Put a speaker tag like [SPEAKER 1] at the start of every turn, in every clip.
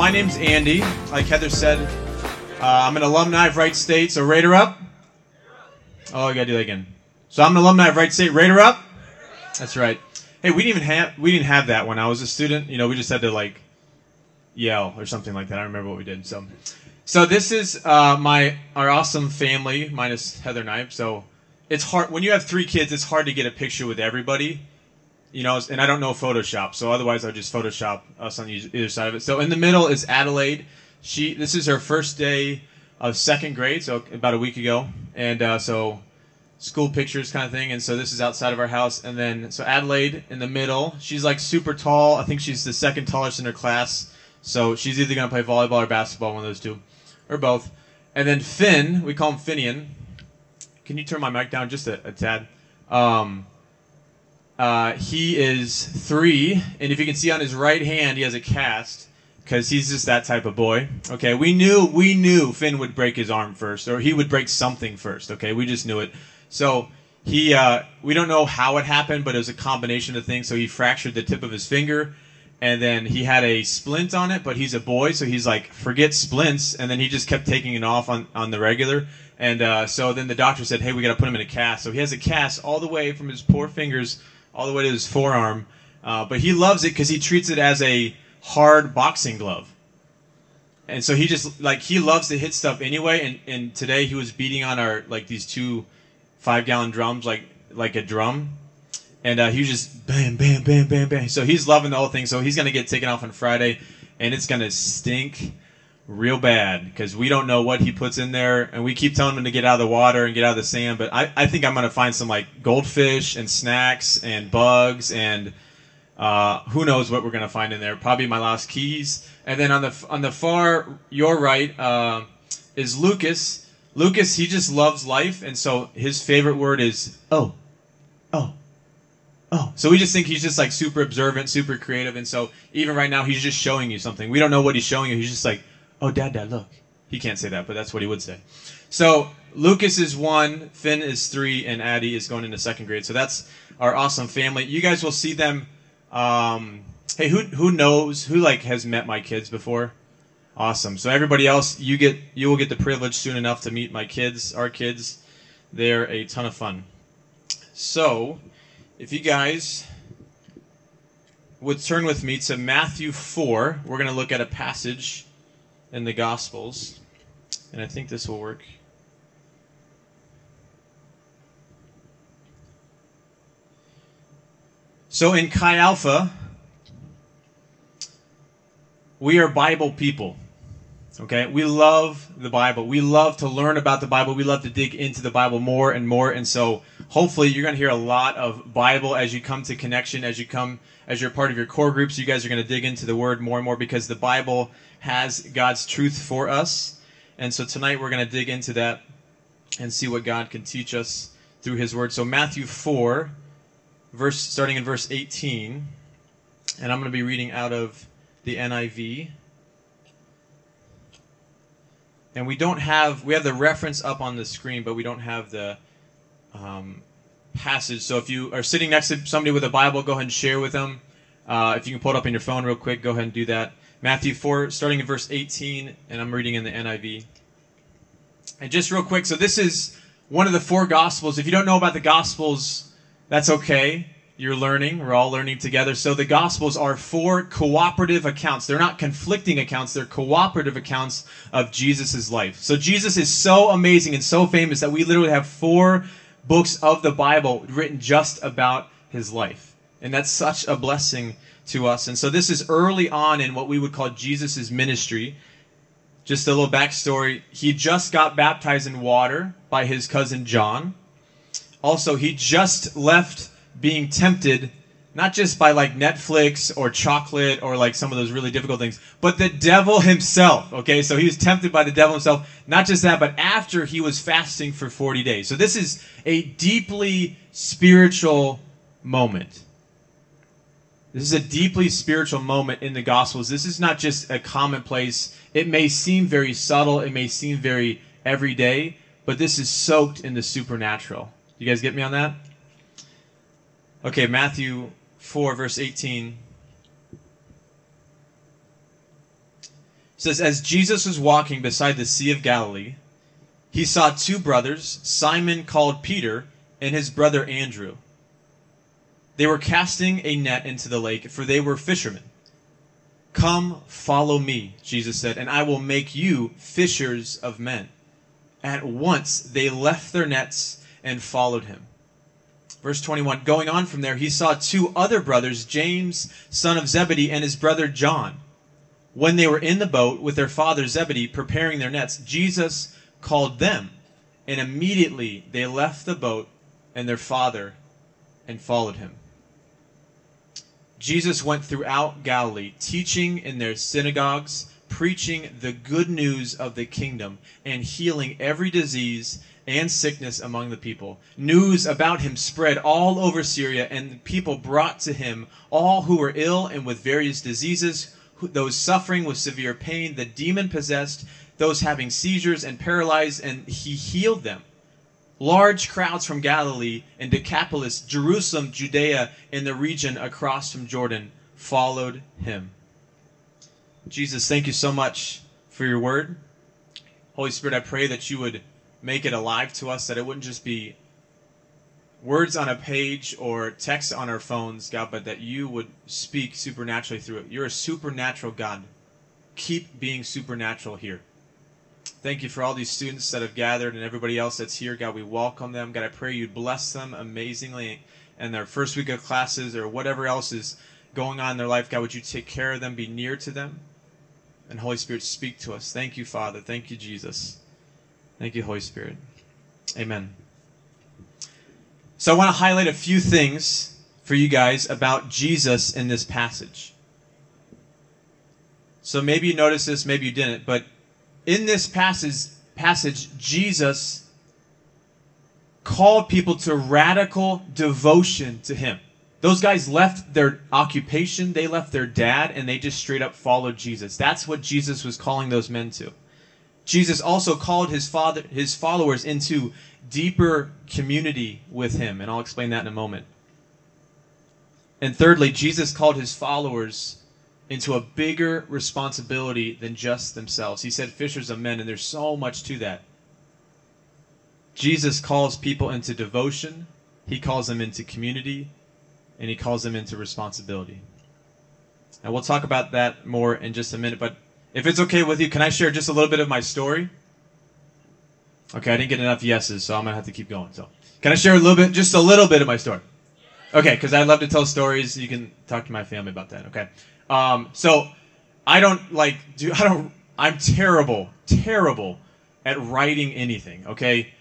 [SPEAKER 1] My name's Andy. Like Heather said, uh, I'm an alumni of Wright State. So Raider up. Oh, I gotta do that again. So I'm an alumni of Wright State. Raider up. That's right. Hey, we didn't even have we didn't have that when I was a student. You know, we just had to like yell or something like that. I don't remember what we did. So, so this is uh, my our awesome family minus Heather and I. So it's hard when you have three kids. It's hard to get a picture with everybody. You know, and I don't know Photoshop, so otherwise I'll just Photoshop us on either side of it. So in the middle is Adelaide. She this is her first day of second grade, so about a week ago, and uh, so school pictures kind of thing. And so this is outside of our house, and then so Adelaide in the middle. She's like super tall. I think she's the second tallest in her class. So she's either gonna play volleyball or basketball, one of those two, or both. And then Finn, we call him Finian. Can you turn my mic down just a, a tad? Um, uh, he is three, and if you can see on his right hand, he has a cast because he's just that type of boy. Okay, we knew we knew Finn would break his arm first, or he would break something first. Okay, we just knew it. So he, uh, we don't know how it happened, but it was a combination of things. So he fractured the tip of his finger, and then he had a splint on it. But he's a boy, so he's like, forget splints, and then he just kept taking it off on on the regular. And uh, so then the doctor said, hey, we got to put him in a cast. So he has a cast all the way from his poor fingers all the way to his forearm. Uh, but he loves it because he treats it as a hard boxing glove. And so he just like he loves to hit stuff anyway. And, and today he was beating on our like these two five gallon drums like like a drum. And uh, he was just bam, bam, bam, bam, bam. So he's loving the whole thing. So he's gonna get taken off on Friday, and it's gonna stink real bad because we don't know what he puts in there, and we keep telling him to get out of the water and get out of the sand. But I, I think I'm gonna find some like goldfish and snacks and bugs and uh, who knows what we're gonna find in there. Probably my lost keys. And then on the on the far your right uh, is Lucas. Lucas, he just loves life, and so his favorite word is oh, oh. Oh, so we just think he's just like super observant, super creative, and so even right now he's just showing you something. We don't know what he's showing you. He's just like, "Oh, dad, dad, look." He can't say that, but that's what he would say. So Lucas is one, Finn is three, and Addie is going into second grade. So that's our awesome family. You guys will see them. Um, hey, who who knows who like has met my kids before? Awesome. So everybody else, you get you will get the privilege soon enough to meet my kids, our kids. They're a ton of fun. So, if you guys would turn with me to Matthew 4, we're going to look at a passage in the Gospels. And I think this will work. So in Chi Alpha, we are Bible people. Okay? We love the Bible. We love to learn about the Bible. We love to dig into the Bible more and more. And so hopefully you're going to hear a lot of Bible as you come to connection, as you come, as you're part of your core groups. You guys are going to dig into the Word more and more because the Bible has God's truth for us. And so tonight we're going to dig into that and see what God can teach us through His Word. So Matthew 4, verse starting in verse 18, and I'm going to be reading out of the NIV. And we don't have we have the reference up on the screen, but we don't have the um, passage. So if you are sitting next to somebody with a Bible, go ahead and share with them. Uh, if you can pull it up on your phone real quick, go ahead and do that. Matthew 4, starting in verse 18, and I'm reading in the NIV. And just real quick, so this is one of the four Gospels. If you don't know about the Gospels, that's okay. You're learning. We're all learning together. So the Gospels are four cooperative accounts. They're not conflicting accounts, they're cooperative accounts of Jesus' life. So Jesus is so amazing and so famous that we literally have four books of the Bible written just about his life. And that's such a blessing to us. And so this is early on in what we would call Jesus' ministry. Just a little backstory. He just got baptized in water by his cousin John. Also, he just left being tempted not just by like Netflix or chocolate or like some of those really difficult things, but the devil himself. Okay, so he was tempted by the devil himself. Not just that, but after he was fasting for 40 days. So this is a deeply spiritual moment. This is a deeply spiritual moment in the Gospels. This is not just a commonplace. It may seem very subtle, it may seem very everyday, but this is soaked in the supernatural. You guys get me on that? Okay, Matthew 4, verse 18. says, As Jesus was walking beside the Sea of Galilee, he saw two brothers, Simon called Peter, and his brother Andrew. They were casting a net into the lake, for they were fishermen. Come, follow me, Jesus said, and I will make you fishers of men. At once they left their nets and followed him. Verse 21 Going on from there, he saw two other brothers, James, son of Zebedee, and his brother John. When they were in the boat with their father Zebedee preparing their nets, Jesus called them, and immediately they left the boat and their father and followed him. Jesus went throughout Galilee, teaching in their synagogues, preaching the good news of the kingdom, and healing every disease and sickness among the people. News about him spread all over Syria, and the people brought to him all who were ill and with various diseases, those suffering with severe pain, the demon possessed, those having seizures and paralyzed, and he healed them. Large crowds from Galilee and Decapolis, Jerusalem, Judea, and the region across from Jordan followed him. Jesus, thank you so much for your word. Holy Spirit, I pray that you would make it alive to us, that it wouldn't just be words on a page or text on our phones, God, but that you would speak supernaturally through it. You're a supernatural God. Keep being supernatural here. Thank you for all these students that have gathered and everybody else that's here. God, we welcome them. God, I pray you'd bless them amazingly in their first week of classes or whatever else is going on in their life. God, would you take care of them, be near to them? And Holy Spirit, speak to us. Thank you, Father. Thank you, Jesus. Thank you, Holy Spirit. Amen. So I want to highlight a few things for you guys about Jesus in this passage. So maybe you noticed this, maybe you didn't, but in this passage, passage, Jesus called people to radical devotion to him. Those guys left their occupation, they left their dad, and they just straight up followed Jesus. That's what Jesus was calling those men to. Jesus also called his father his followers into deeper community with him, and I'll explain that in a moment. And thirdly, Jesus called his followers into a bigger responsibility than just themselves. He said fishers of men, and there's so much to that. Jesus calls people into devotion, he calls them into community, and he calls them into responsibility. And we'll talk about that more in just a minute, but if it's okay with you, can I share just a little bit of my story? Okay, I didn't get enough yeses, so I'm gonna have to keep going. So, can I share a little bit, just a little bit of my story? Okay, because I love to tell stories. You can talk to my family about that. Okay. Um, so I don't like do I don't I'm terrible, terrible at writing anything, okay?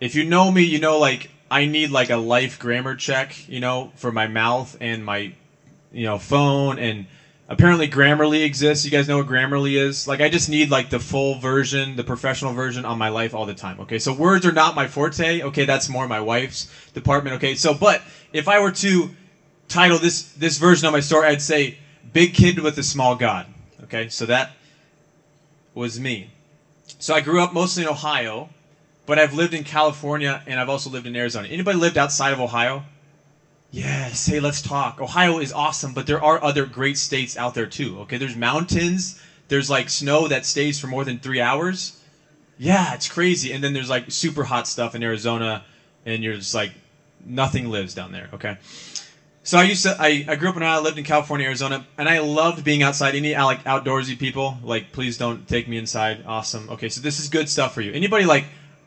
[SPEAKER 1] If you know me, you know like I need like a life grammar check, you know, for my mouth and my you know, phone and apparently Grammarly exists. You guys know what Grammarly is? Like I just need like the full version, the professional version on my life all the time. Okay? So words are not my forte. Okay, that's more my wife's department. Okay? So but if I were to title this this version of my story, I'd say big kid with a small God. Okay, so that was me. So I grew up mostly in Ohio, but I've lived in California and I've also lived in Arizona. Anybody lived outside of Ohio? Yes. Hey, let's talk. Ohio is awesome, but there are other great states out there too. Okay, there's mountains. There's like snow that stays for more than three hours. Yeah, it's crazy. And then there's like super hot stuff in Arizona, and you're just like nothing lives down there. Okay. So I used to I, I grew up in I lived in California, Arizona, and I loved being outside. Any uh, like outdoorsy people, like please don't take me inside. Awesome. Okay, so this is good stuff for you. Anybody like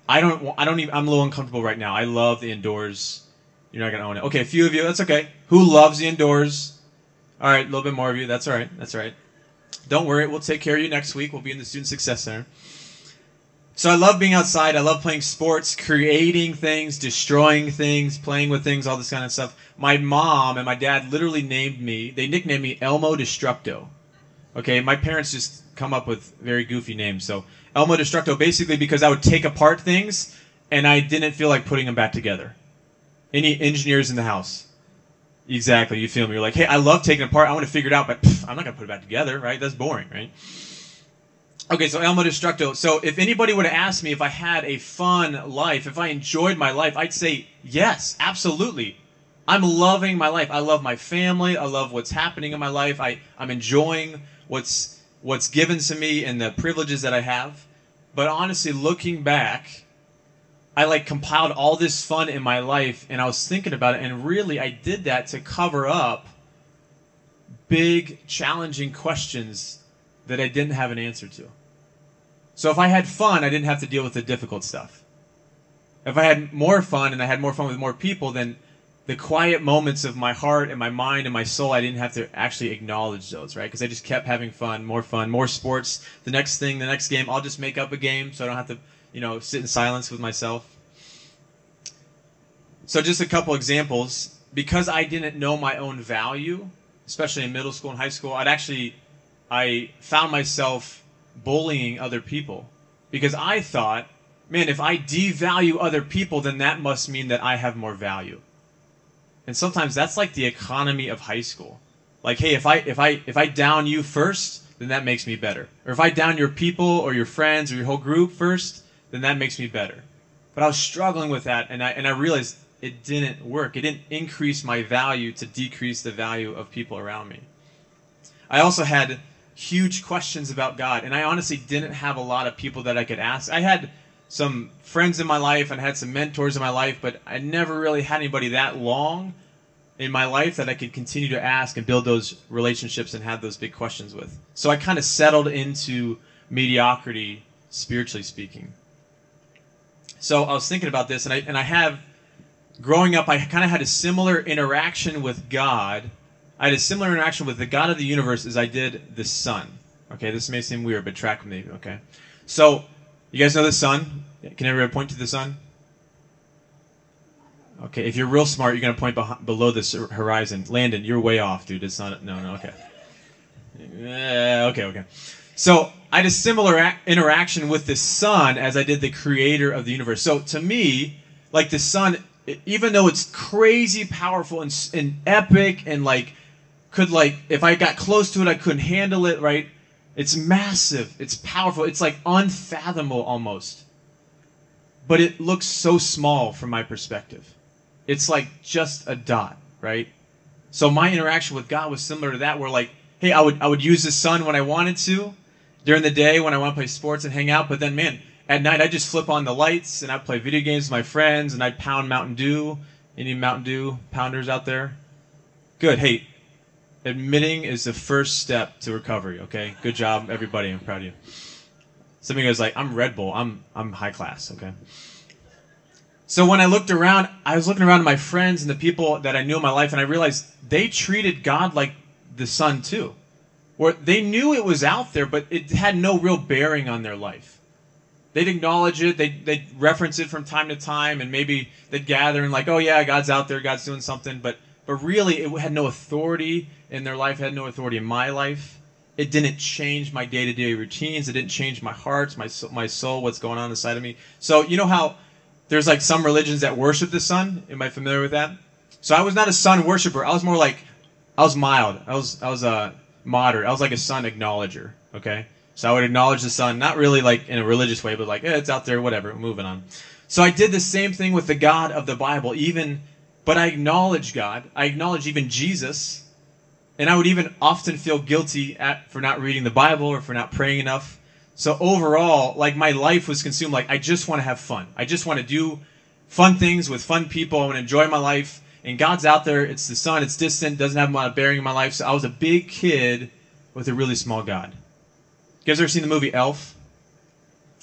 [SPEAKER 1] I don't I don't even I'm a little uncomfortable right now. I love the indoors. You're not gonna own it. Okay, a few of you, that's okay. Who loves the indoors? All right, a little bit more of you. That's all right. That's all right. Don't worry, we'll take care of you next week. We'll be in the Student Success Center. So I love being outside. I love playing sports, creating things, destroying things, playing with things, all this kind of stuff. My mom and my dad literally named me, they nicknamed me Elmo Destructo. Okay, my parents just come up with very goofy names. So Elmo Destructo basically because I would take apart things and I didn't feel like putting them back together. Any engineers in the house? Exactly, you feel me? You're like, hey, I love taking apart. I want to figure it out, but pff, I'm not gonna put it back together, right? That's boring, right? Okay, so Elmo Destructo. So if anybody would have asked me if I had a fun life, if I enjoyed my life, I'd say yes, absolutely. I'm loving my life. I love my family. I love what's happening in my life. I, I'm enjoying what's what's given to me and the privileges that I have. But honestly, looking back, I like compiled all this fun in my life and I was thinking about it and really I did that to cover up big challenging questions that I didn't have an answer to. So if I had fun, I didn't have to deal with the difficult stuff. If I had more fun and I had more fun with more people, then the quiet moments of my heart and my mind and my soul, I didn't have to actually acknowledge those, right? Because I just kept having fun, more fun, more sports. The next thing, the next game, I'll just make up a game so I don't have to, you know, sit in silence with myself. So just a couple examples. Because I didn't know my own value, especially in middle school and high school, I'd actually, I found myself bullying other people because I thought, man, if I devalue other people, then that must mean that I have more value. And sometimes that's like the economy of high school. Like, hey, if I if I if I down you first, then that makes me better. Or if I down your people or your friends or your whole group first, then that makes me better. But I was struggling with that and I and I realized it didn't work. It didn't increase my value to decrease the value of people around me. I also had huge questions about God, and I honestly didn't have a lot of people that I could ask. I had some friends in my life and had some mentors in my life, but I never really had anybody that long in my life that I could continue to ask and build those relationships and have those big questions with. So I kind of settled into mediocrity, spiritually speaking. So I was thinking about this, and I and I have growing up, I kind of had a similar interaction with God I had a similar interaction with the God of the universe as I did the sun. Okay, this may seem weird, but track with me. Okay, so you guys know the sun. Can everybody point to the sun? Okay, if you're real smart, you're gonna point behind, below this horizon. Landon, you're way off, dude. It's not. No, no. Okay. Uh, okay, okay. So I had a similar a- interaction with the sun as I did the creator of the universe. So to me, like the sun, even though it's crazy powerful and, and epic and like could like if I got close to it, I couldn't handle it. Right? It's massive. It's powerful. It's like unfathomable almost. But it looks so small from my perspective. It's like just a dot, right? So my interaction with God was similar to that, where like, hey, I would I would use the sun when I wanted to, during the day when I want to play sports and hang out. But then, man, at night I just flip on the lights and I play video games with my friends and I'd pound Mountain Dew. Any Mountain Dew pounders out there? Good. Hey, admitting is the first step to recovery. Okay, good job, everybody. I'm proud of you. Some of you guys like, I'm Red Bull. I'm I'm high class. Okay. So when I looked around, I was looking around at my friends and the people that I knew in my life, and I realized they treated God like the sun too, where they knew it was out there, but it had no real bearing on their life. They'd acknowledge it, they'd, they'd reference it from time to time, and maybe they'd gather and like, oh yeah, God's out there, God's doing something, but but really it had no authority in their life, had no authority in my life. It didn't change my day to day routines. It didn't change my heart, my my soul, what's going on inside of me. So you know how there's like some religions that worship the sun. Am I familiar with that? So I was not a sun worshiper. I was more like I was mild. I was I was a moderate. I was like a sun acknowledger. Okay, so I would acknowledge the sun, not really like in a religious way, but like eh, it's out there, whatever. Moving on. So I did the same thing with the God of the Bible, even but I acknowledge God. I acknowledge even Jesus. And I would even often feel guilty at, for not reading the Bible or for not praying enough. So overall, like my life was consumed like I just want to have fun. I just want to do fun things with fun people. I want to enjoy my life. And God's out there. It's the sun. It's distant. Doesn't have a lot of bearing in my life. So I was a big kid with a really small God. You guys ever seen the movie Elf?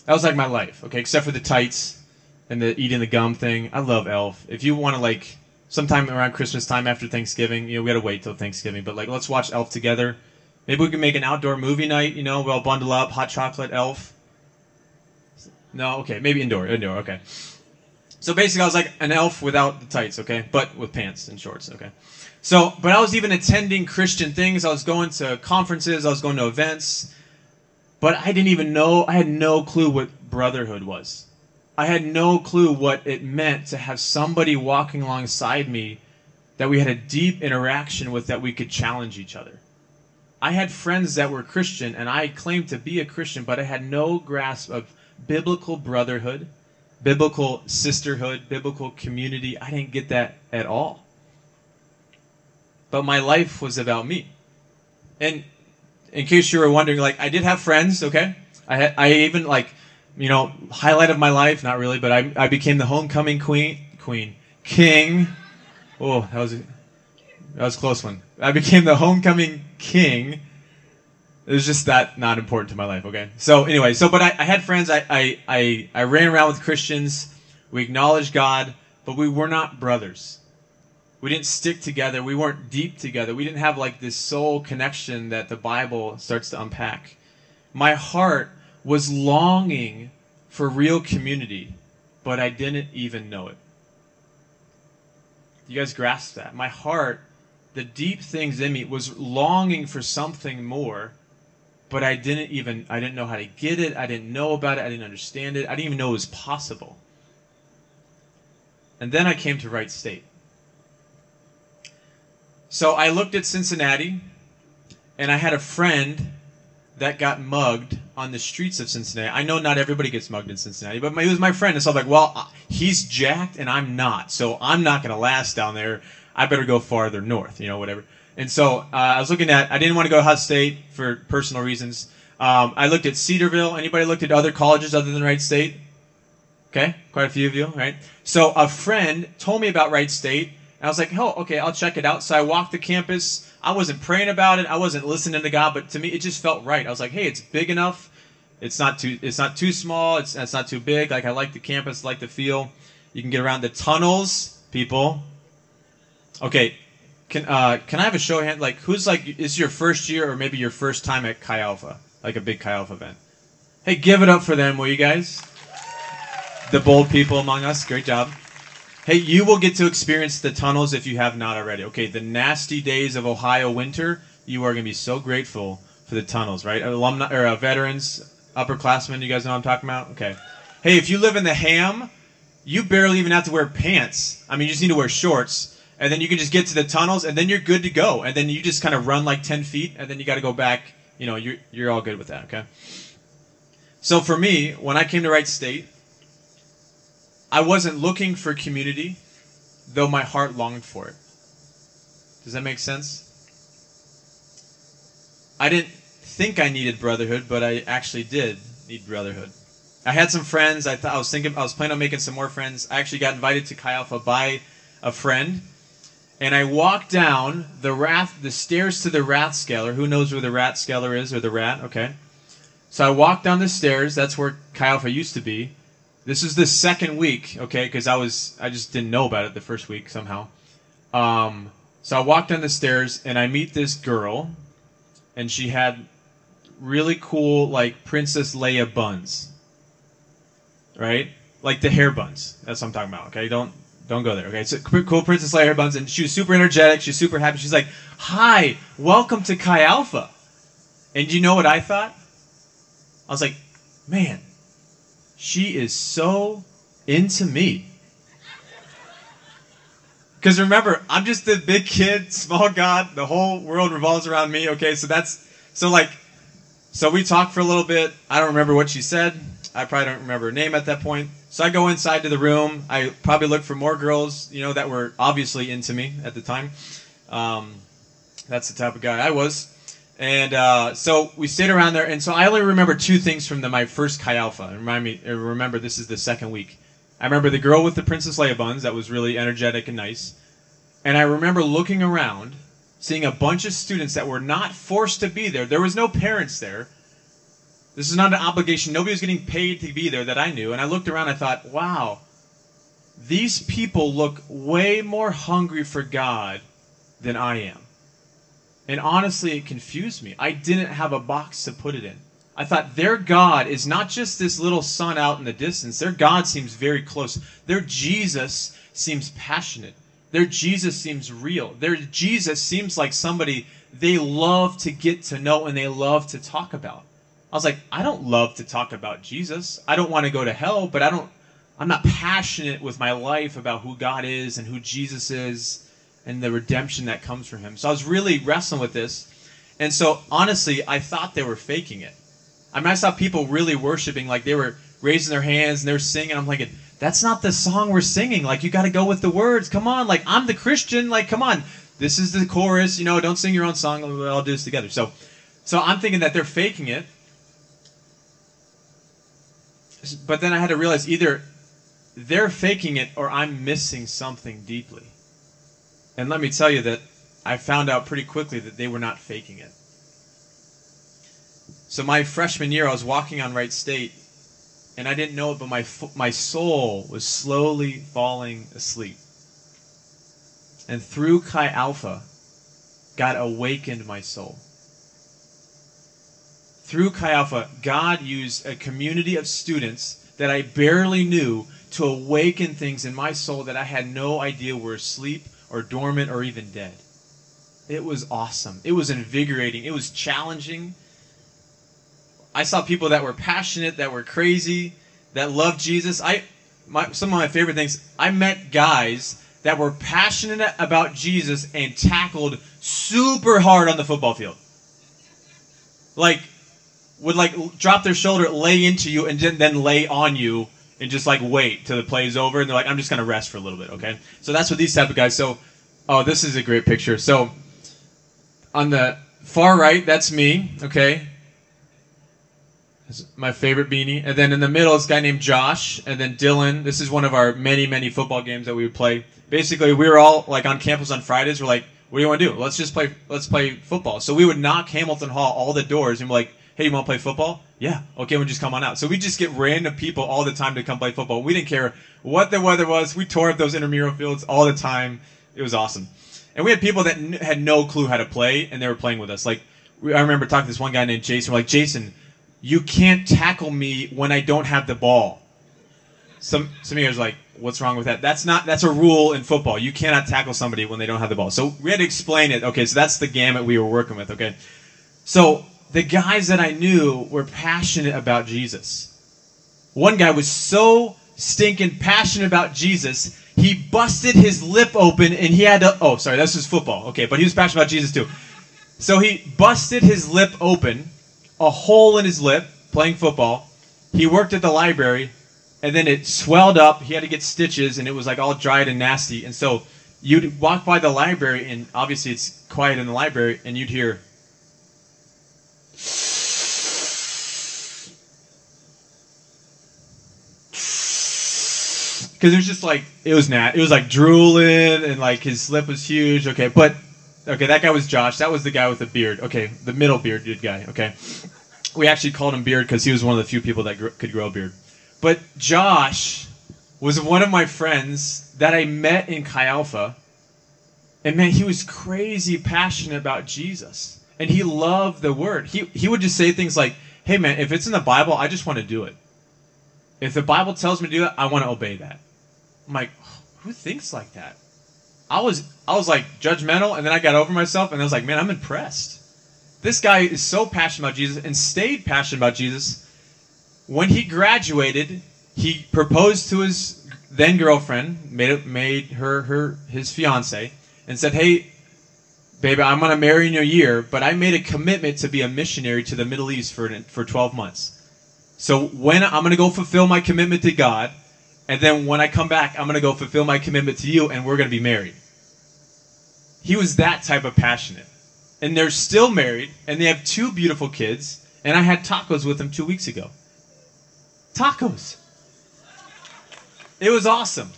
[SPEAKER 1] That was like my life. Okay, except for the tights and the eating the gum thing. I love Elf. If you want to like sometime around Christmas time after Thanksgiving. You know, we got to wait till Thanksgiving, but like, let's watch Elf together. Maybe we can make an outdoor movie night. You know, we'll bundle up, hot chocolate, Elf. No, okay, maybe indoor, indoor, okay. So basically, I was like an elf without the tights, okay, but with pants and shorts, okay. So, but I was even attending Christian things. I was going to conferences. I was going to events, but I didn't even know. I had no clue what brotherhood was. I had no clue what it meant to have somebody walking alongside me that we had a deep interaction with that we could challenge each other. I had friends that were Christian and I claimed to be a Christian, but I had no grasp of biblical brotherhood, biblical sisterhood, biblical community. I didn't get that at all. But my life was about me. And in case you were wondering, like I did have friends. Okay, I had, I even like, you know, highlight of my life. Not really, but I I became the homecoming queen, queen, king. Oh, that was a, that was a close one. I became the homecoming king. It was just that not important to my life. Okay, so anyway, so but I, I had friends. I, I I I ran around with Christians. We acknowledged God, but we were not brothers we didn't stick together. We weren't deep together. We didn't have like this soul connection that the Bible starts to unpack. My heart was longing for real community, but I didn't even know it. You guys grasp that? My heart, the deep things in me, was longing for something more, but I didn't even I didn't know how to get it. I didn't know about it. I didn't understand it. I didn't even know it was possible. And then I came to Wright State. So I looked at Cincinnati, and I had a friend that got mugged on the streets of Cincinnati. I know not everybody gets mugged in Cincinnati, but he was my friend, and so I'm like, well, he's jacked, and I'm not, so I'm not going to last down there. I better go farther north, you know, whatever. And so uh, I was looking at. I didn't want to go to Hutt State for personal reasons. Um, I looked at Cedarville. Anybody looked at other colleges other than Wright State? Okay, quite a few of you, right? So a friend told me about Wright State and I was like, oh, okay, I'll check it out. So I walked the campus. I wasn't praying about it. I wasn't listening to God, but to me, it just felt right. I was like, hey, it's big enough. It's not too. It's not too small. It's, it's not too big. Like I like the campus. like the feel. You can get around the tunnels, people. Okay, can uh, can I have a show of hand? Like, who's like is your first year or maybe your first time at Chi Alpha, like a big Chi Alpha event? Hey, give it up for them, will you guys? The bold people among us. Great job. Hey, you will get to experience the tunnels if you have not already. Okay, the nasty days of Ohio winter, you are going to be so grateful for the tunnels, right? Alumni or uh, veterans, upperclassmen, you guys know what I'm talking about? Okay. Hey, if you live in the ham, you barely even have to wear pants. I mean, you just need to wear shorts. And then you can just get to the tunnels, and then you're good to go. And then you just kind of run like 10 feet, and then you got to go back. You know, you're, you're all good with that, okay? So for me, when I came to Wright State, I wasn't looking for community, though my heart longed for it. Does that make sense? I didn't think I needed brotherhood, but I actually did need brotherhood. I had some friends. I thought I was thinking I was planning on making some more friends. I actually got invited to Chi Alpha by a friend, and I walked down the Rath the stairs to the Rathskeller. Who knows where the rat Rathskeller is or the Rat? Okay. So I walked down the stairs. That's where Chi used to be. This is the second week, okay? Because I was I just didn't know about it the first week somehow. Um, so I walk down the stairs and I meet this girl, and she had really cool like Princess Leia buns, right? Like the hair buns. That's what I'm talking about. Okay, don't don't go there. Okay, so cool Princess Leia hair buns, and she was super energetic. She's super happy. She's like, "Hi, welcome to Chi Alpha." And you know what I thought? I was like, "Man, she is so into me. Because remember, I'm just the big kid, small God. The whole world revolves around me. Okay, so that's so like, so we talked for a little bit. I don't remember what she said. I probably don't remember her name at that point. So I go inside to the room. I probably look for more girls, you know, that were obviously into me at the time. Um, that's the type of guy I was. And uh, so we stayed around there, and so I only remember two things from the, my first Chi Alpha. remind me, uh, remember this is the second week. I remember the girl with the Princess Leia buns that was really energetic and nice, and I remember looking around, seeing a bunch of students that were not forced to be there. There was no parents there. This is not an obligation. Nobody was getting paid to be there that I knew. And I looked around. I thought, wow, these people look way more hungry for God than I am. And honestly, it confused me. I didn't have a box to put it in. I thought their God is not just this little sun out in the distance. Their God seems very close. Their Jesus seems passionate. Their Jesus seems real. Their Jesus seems like somebody they love to get to know and they love to talk about. I was like, I don't love to talk about Jesus. I don't want to go to hell, but I don't I'm not passionate with my life about who God is and who Jesus is and the redemption that comes from him. So I was really wrestling with this. And so honestly, I thought they were faking it. I mean, I saw people really worshiping, like they were raising their hands and they're singing. I'm like, that's not the song we're singing. Like, you got to go with the words. Come on. Like, I'm the Christian. Like, come on. This is the chorus. You know, don't sing your own song. We'll all do this together. So, So I'm thinking that they're faking it. But then I had to realize either they're faking it or I'm missing something deeply. And let me tell you that I found out pretty quickly that they were not faking it. So my freshman year, I was walking on Wright State, and I didn't know it, but my my soul was slowly falling asleep. And through Chi Alpha, God awakened my soul. Through Chi Alpha, God used a community of students that I barely knew to awaken things in my soul that I had no idea were asleep or dormant or even dead. It was awesome. It was invigorating. It was challenging. I saw people that were passionate, that were crazy, that loved Jesus. I my, some of my favorite things. I met guys that were passionate about Jesus and tackled super hard on the football field. Like would like drop their shoulder, lay into you, and then lay on you and just like wait till the play is over. And they're like, I'm just gonna rest for a little bit, okay? So that's what these type of guys. So, oh, this is a great picture. So on the far right, that's me, okay? My favorite beanie. And then in the middle is a guy named Josh, and then Dylan. This is one of our many, many football games that we would play. Basically, we were all like on campus on Fridays. We're like, what do you want to do? Let's just play. Let's play football. So we would knock Hamilton Hall all the doors and be like, hey, you want to play football? Yeah. Okay, we'll just come on out. So we just get random people all the time to come play football. We didn't care what the weather was. We tore up those intramural fields all the time. It was awesome. And we had people that n- had no clue how to play, and they were playing with us. Like, I remember talking to this one guy named Jason. We're like, Jason, you can't tackle me when I don't have the ball. Some some are like, what's wrong with that? That's not that's a rule in football. You cannot tackle somebody when they don't have the ball. So we had to explain it. Okay, so that's the gamut we were working with. Okay, so the guys that I knew were passionate about Jesus. One guy was so stinking passionate about Jesus, he busted his lip open and he had to. Oh, sorry, that's just football. Okay, but he was passionate about Jesus too. So he busted his lip open, a hole in his lip, playing football. He worked at the library, and then it swelled up. He had to get stitches, and it was like all dried and nasty. And so you'd walk by the library, and obviously it's quiet in the library, and you'd hear because it was just like it was nat. It was like drooling and like his lip was huge. Okay, but okay, that guy was Josh. That was the guy with the beard. Okay, the middle bearded guy. Okay, we actually called him Beard because he was one of the few people that gr- could grow a beard. But Josh was one of my friends that I met in Chi Alpha, and man, he was crazy passionate about Jesus, and he loved the Word. He he would just say things like, "Hey man, if it's in the Bible, I just want to do it." If the Bible tells me to do it, I want to obey that. I'm like, who thinks like that? I was I was like judgmental, and then I got over myself, and I was like, man, I'm impressed. This guy is so passionate about Jesus and stayed passionate about Jesus. When he graduated, he proposed to his then girlfriend, made it, made her her his fiance, and said, "Hey, baby, I'm gonna marry in a year, but I made a commitment to be a missionary to the Middle East for for 12 months. So when I'm gonna go fulfill my commitment to God." And then when I come back, I'm going to go fulfill my commitment to you, and we're going to be married. He was that type of passionate. And they're still married, and they have two beautiful kids. And I had tacos with them two weeks ago. Tacos. It was awesome.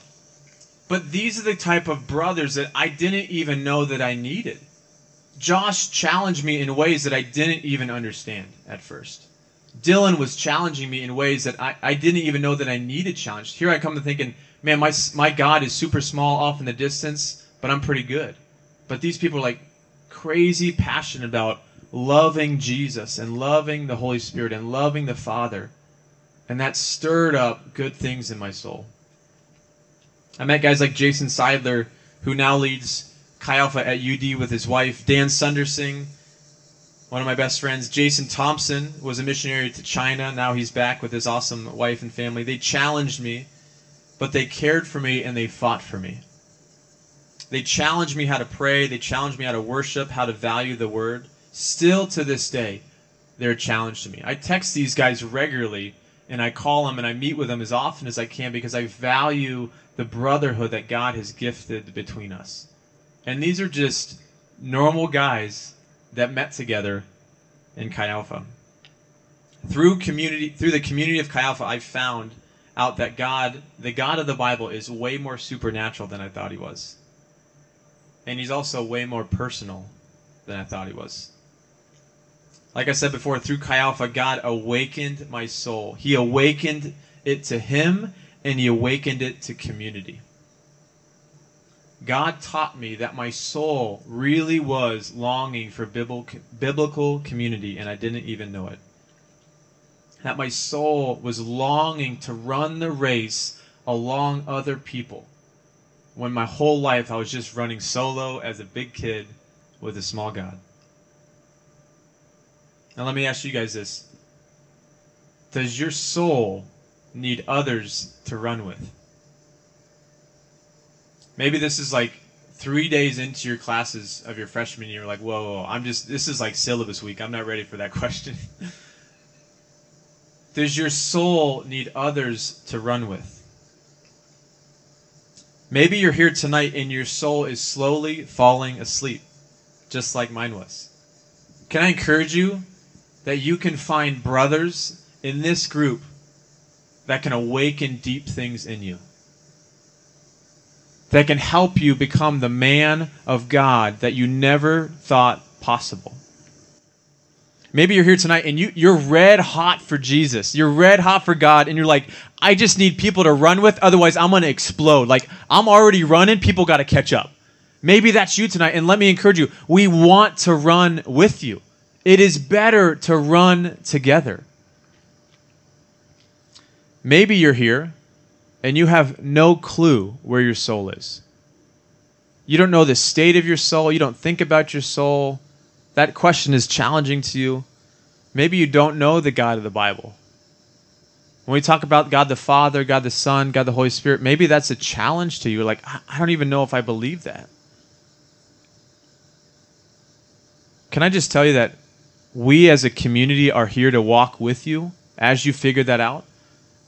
[SPEAKER 1] But these are the type of brothers that I didn't even know that I needed. Josh challenged me in ways that I didn't even understand at first. Dylan was challenging me in ways that I, I didn't even know that I needed challenged. Here I come to thinking, man, my, my God is super small off in the distance, but I'm pretty good. But these people are like crazy passionate about loving Jesus and loving the Holy Spirit and loving the Father. And that stirred up good things in my soul. I met guys like Jason Seidler, who now leads Chi Alpha at UD with his wife, Dan Sundersing, one of my best friends, Jason Thompson, was a missionary to China. Now he's back with his awesome wife and family. They challenged me, but they cared for me and they fought for me. They challenged me how to pray. They challenged me how to worship, how to value the word. Still to this day, they're a challenge to me. I text these guys regularly and I call them and I meet with them as often as I can because I value the brotherhood that God has gifted between us. And these are just normal guys that met together in Chi Alpha. Through community, through the community of Chi Alpha, I found out that God, the God of the Bible, is way more supernatural than I thought He was, and He's also way more personal than I thought He was. Like I said before, through Chi Alpha, God awakened my soul. He awakened it to Him, and He awakened it to community. God taught me that my soul really was longing for biblical community, and I didn't even know it. That my soul was longing to run the race along other people, when my whole life I was just running solo as a big kid with a small God. Now, let me ask you guys this Does your soul need others to run with? Maybe this is like three days into your classes of your freshman year, like, whoa, whoa, I'm just, this is like syllabus week. I'm not ready for that question. Does your soul need others to run with? Maybe you're here tonight and your soul is slowly falling asleep, just like mine was. Can I encourage you that you can find brothers in this group that can awaken deep things in you? That can help you become the man of God that you never thought possible. Maybe you're here tonight and you, you're red hot for Jesus. You're red hot for God, and you're like, I just need people to run with, otherwise, I'm going to explode. Like, I'm already running, people got to catch up. Maybe that's you tonight, and let me encourage you. We want to run with you. It is better to run together. Maybe you're here and you have no clue where your soul is. You don't know the state of your soul. You don't think about your soul. That question is challenging to you. Maybe you don't know the God of the Bible. When we talk about God the Father, God the Son, God the Holy Spirit, maybe that's a challenge to you. Like, I don't even know if I believe that. Can I just tell you that we as a community are here to walk with you as you figure that out?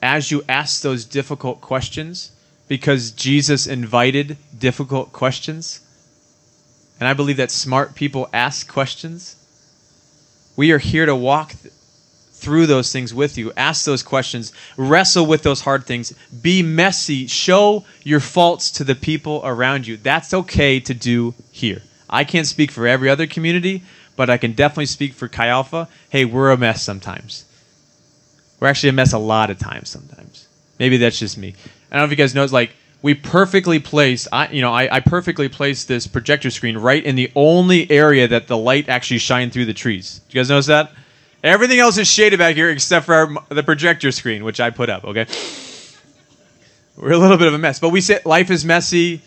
[SPEAKER 1] As you ask those difficult questions, because Jesus invited difficult questions, and I believe that smart people ask questions, we are here to walk th- through those things with you. Ask those questions, wrestle with those hard things, be messy, show your faults to the people around you. That's okay to do here. I can't speak for every other community, but I can definitely speak for Chi Alpha. Hey, we're a mess sometimes. We're actually a mess a lot of times sometimes. Maybe that's just me. I don't know if you guys know, it's like we perfectly placed, I, you know, I, I perfectly placed this projector screen right in the only area that the light actually shined through the trees. Do you guys notice that? Everything else is shaded back here except for our, the projector screen, which I put up, okay? We're a little bit of a mess. But we say life is messy,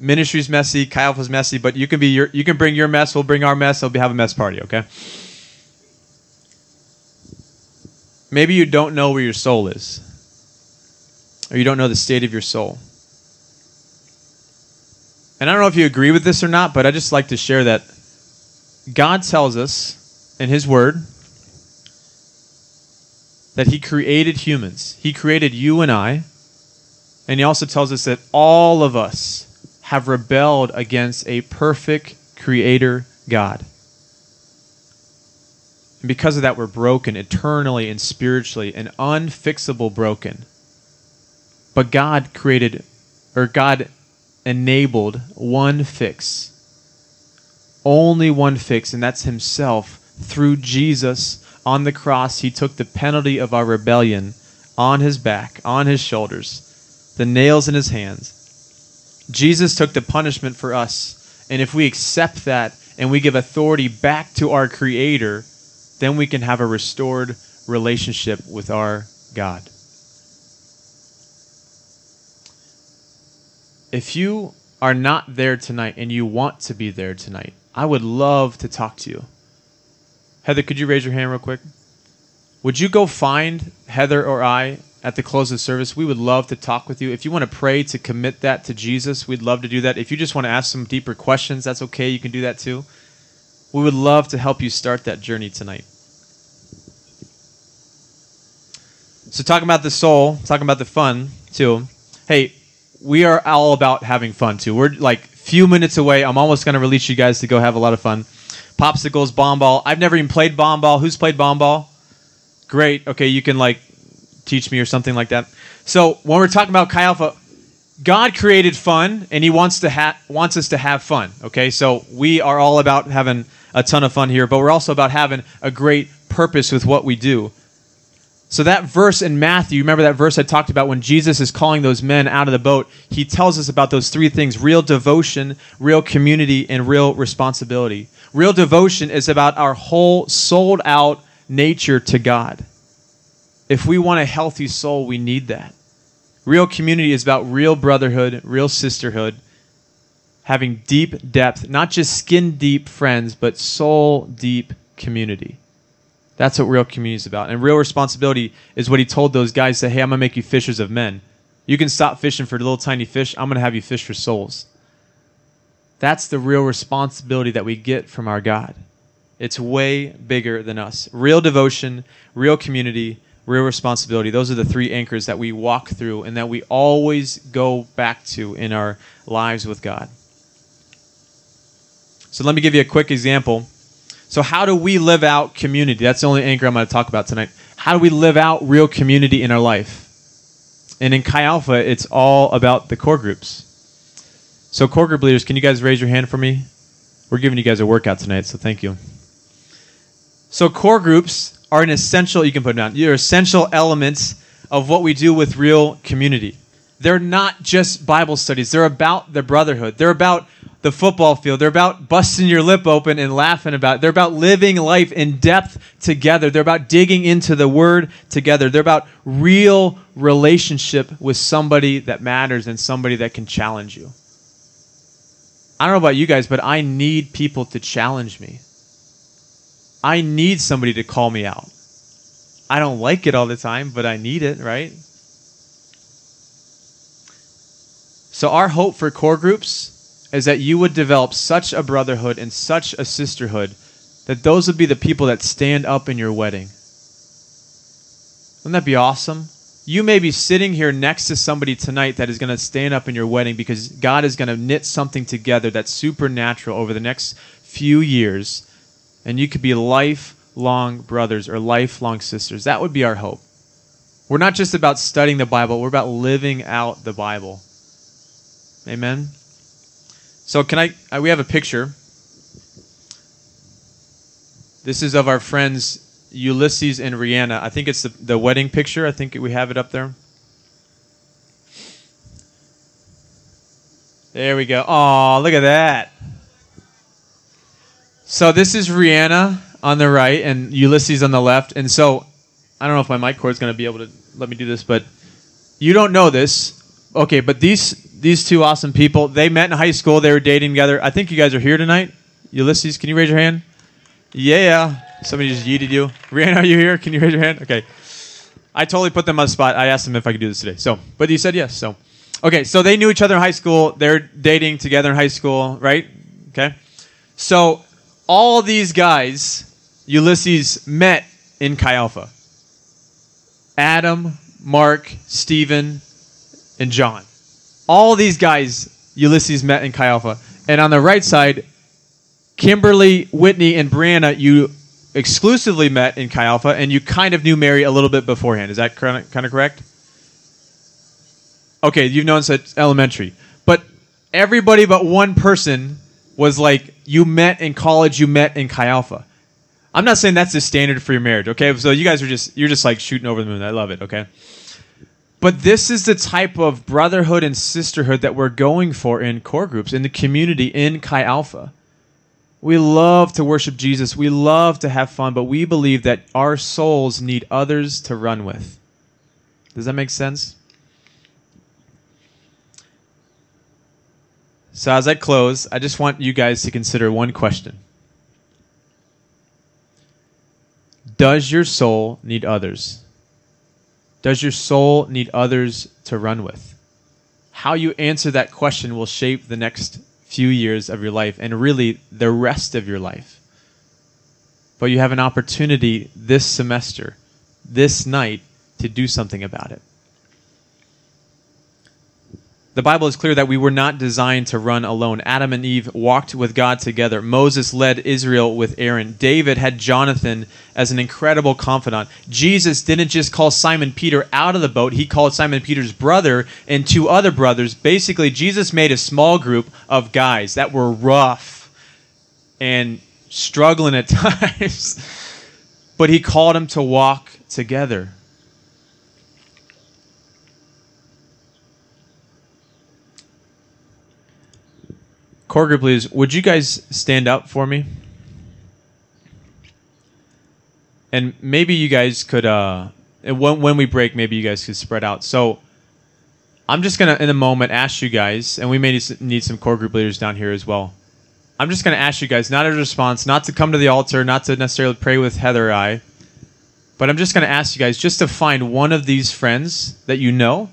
[SPEAKER 1] ministry's messy, Kyle is messy, but you can be your you can bring your mess, we'll bring our mess, we'll be have a mess party, okay? Maybe you don't know where your soul is, or you don't know the state of your soul. And I don't know if you agree with this or not, but I just like to share that God tells us in His Word that He created humans. He created you and I. And He also tells us that all of us have rebelled against a perfect Creator God. And because of that, we're broken eternally and spiritually and unfixable broken. But God created, or God enabled one fix. Only one fix, and that's Himself. Through Jesus on the cross, He took the penalty of our rebellion on His back, on His shoulders, the nails in His hands. Jesus took the punishment for us. And if we accept that and we give authority back to our Creator, then we can have a restored relationship with our God. If you are not there tonight and you want to be there tonight, I would love to talk to you. Heather, could you raise your hand real quick? Would you go find Heather or I at the close of service? We would love to talk with you. If you want to pray to commit that to Jesus, we'd love to do that. If you just want to ask some deeper questions, that's okay. You can do that too. We would love to help you start that journey tonight. So, talking about the soul, talking about the fun too. Hey, we are all about having fun too. We're like few minutes away. I'm almost going to release you guys to go have a lot of fun. popsicles, bomb ball. I've never even played bomb ball. Who's played bomb ball? Great. Okay, you can like teach me or something like that. So when we're talking about Chi Alpha, God created fun, and He wants to ha- wants us to have fun. Okay, so we are all about having a ton of fun here, but we're also about having a great purpose with what we do. So that verse in Matthew, remember that verse I talked about when Jesus is calling those men out of the boat? He tells us about those three things: real devotion, real community, and real responsibility. Real devotion is about our whole sold out nature to God. If we want a healthy soul, we need that. Real community is about real brotherhood, real sisterhood, having deep depth, not just skin deep friends, but soul deep community. That's what real community is about. And real responsibility is what he told those guys say, hey, I'm going to make you fishers of men. You can stop fishing for little tiny fish. I'm going to have you fish for souls. That's the real responsibility that we get from our God. It's way bigger than us. Real devotion, real community, real responsibility. Those are the three anchors that we walk through and that we always go back to in our lives with God. So let me give you a quick example. So, how do we live out community? That's the only anchor I'm going to talk about tonight. How do we live out real community in our life? And in Chi Alpha, it's all about the core groups. So, core group leaders, can you guys raise your hand for me? We're giving you guys a workout tonight, so thank you. So, core groups are an essential, you can put down, you're essential elements of what we do with real community. They're not just Bible studies, they're about the brotherhood. They're about the football field. They're about busting your lip open and laughing about it. They're about living life in depth together. They're about digging into the word together. They're about real relationship with somebody that matters and somebody that can challenge you. I don't know about you guys, but I need people to challenge me. I need somebody to call me out. I don't like it all the time, but I need it, right? So, our hope for core groups is that you would develop such a brotherhood and such a sisterhood that those would be the people that stand up in your wedding. Wouldn't that be awesome? You may be sitting here next to somebody tonight that is going to stand up in your wedding because God is going to knit something together that's supernatural over the next few years and you could be lifelong brothers or lifelong sisters. That would be our hope. We're not just about studying the Bible, we're about living out the Bible. Amen. So can I, I we have a picture. This is of our friends Ulysses and Rihanna. I think it's the, the wedding picture. I think we have it up there. There we go. Oh, look at that. So this is Rihanna on the right and Ulysses on the left. And so I don't know if my mic cord is going to be able to let me do this, but you don't know this. Okay, but these these two awesome people, they met in high school. They were dating together. I think you guys are here tonight. Ulysses, can you raise your hand? Yeah. Somebody just yeeted you. Rihanna, are you here? Can you raise your hand? Okay. I totally put them on the spot. I asked them if I could do this today. So, but you said yes. So, okay. So they knew each other in high school. They're dating together in high school, right? Okay. So all these guys Ulysses met in Chi Alpha. Adam, Mark, Stephen, and John. All these guys Ulysses met in Chi Alpha. And on the right side, Kimberly, Whitney, and Brianna, you exclusively met in Chi Alpha, and you kind of knew Mary a little bit beforehand. Is that kind of, correct? Okay, you've known since elementary. But everybody but one person was like you met in college, you met in Chi Alpha. I'm not saying that's the standard for your marriage, okay? So you guys are just you're just like shooting over the moon. I love it, okay? But this is the type of brotherhood and sisterhood that we're going for in core groups, in the community, in Chi Alpha. We love to worship Jesus. We love to have fun, but we believe that our souls need others to run with. Does that make sense? So, as I close, I just want you guys to consider one question Does your soul need others? Does your soul need others to run with? How you answer that question will shape the next few years of your life and really the rest of your life. But you have an opportunity this semester, this night, to do something about it. The Bible is clear that we were not designed to run alone. Adam and Eve walked with God together. Moses led Israel with Aaron. David had Jonathan as an incredible confidant. Jesus didn't just call Simon Peter out of the boat, he called Simon Peter's brother and two other brothers. Basically, Jesus made a small group of guys that were rough and struggling at times, but he called them to walk together. Core group leaders, would you guys stand up for me? And maybe you guys could, uh, when, when we break, maybe you guys could spread out. So I'm just going to, in a moment, ask you guys, and we may need some core group leaders down here as well. I'm just going to ask you guys, not a response, not to come to the altar, not to necessarily pray with Heather or I, but I'm just going to ask you guys just to find one of these friends that you know,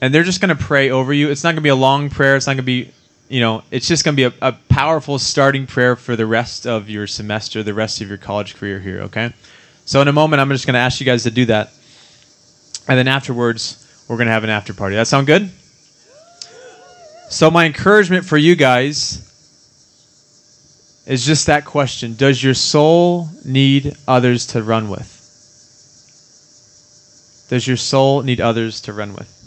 [SPEAKER 1] and they're just going to pray over you. It's not going to be a long prayer. It's not going to be you know, it's just going to be a, a, powerful starting prayer for the rest of your semester, the rest of your college career here, okay? So, in a moment, I'm just going to ask you guys to do that. And then afterwards, we're going to have an after party. That sound good? So, my encouragement for you guys is just that question Does your soul need others to run with? Does your soul need others to run with?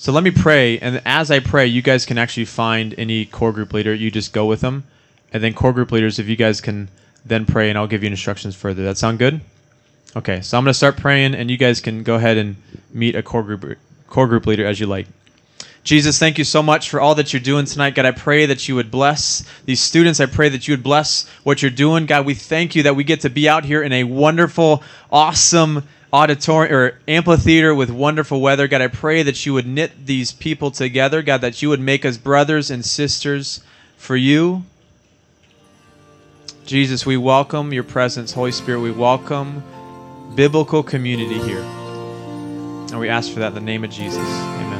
[SPEAKER 1] So let me pray, and as I pray, you guys can actually find any core group leader. You just go with them, and then core group leaders, if you guys can then pray, and I'll give you instructions further. That sound good? Okay, so I'm going to start praying, and you guys can go ahead and meet a core group core group leader as you like. Jesus, thank you so much for all that you're doing tonight. God, I pray that you would bless these students. I pray that you would bless what you're doing. God, we thank you that we get to be out here in a wonderful, awesome auditorium or amphitheater with wonderful weather. God, I pray that you would knit these people together. God, that you would make us brothers and sisters for you. Jesus, we welcome your presence. Holy Spirit, we welcome biblical community here. And we ask for that in the name of Jesus. Amen.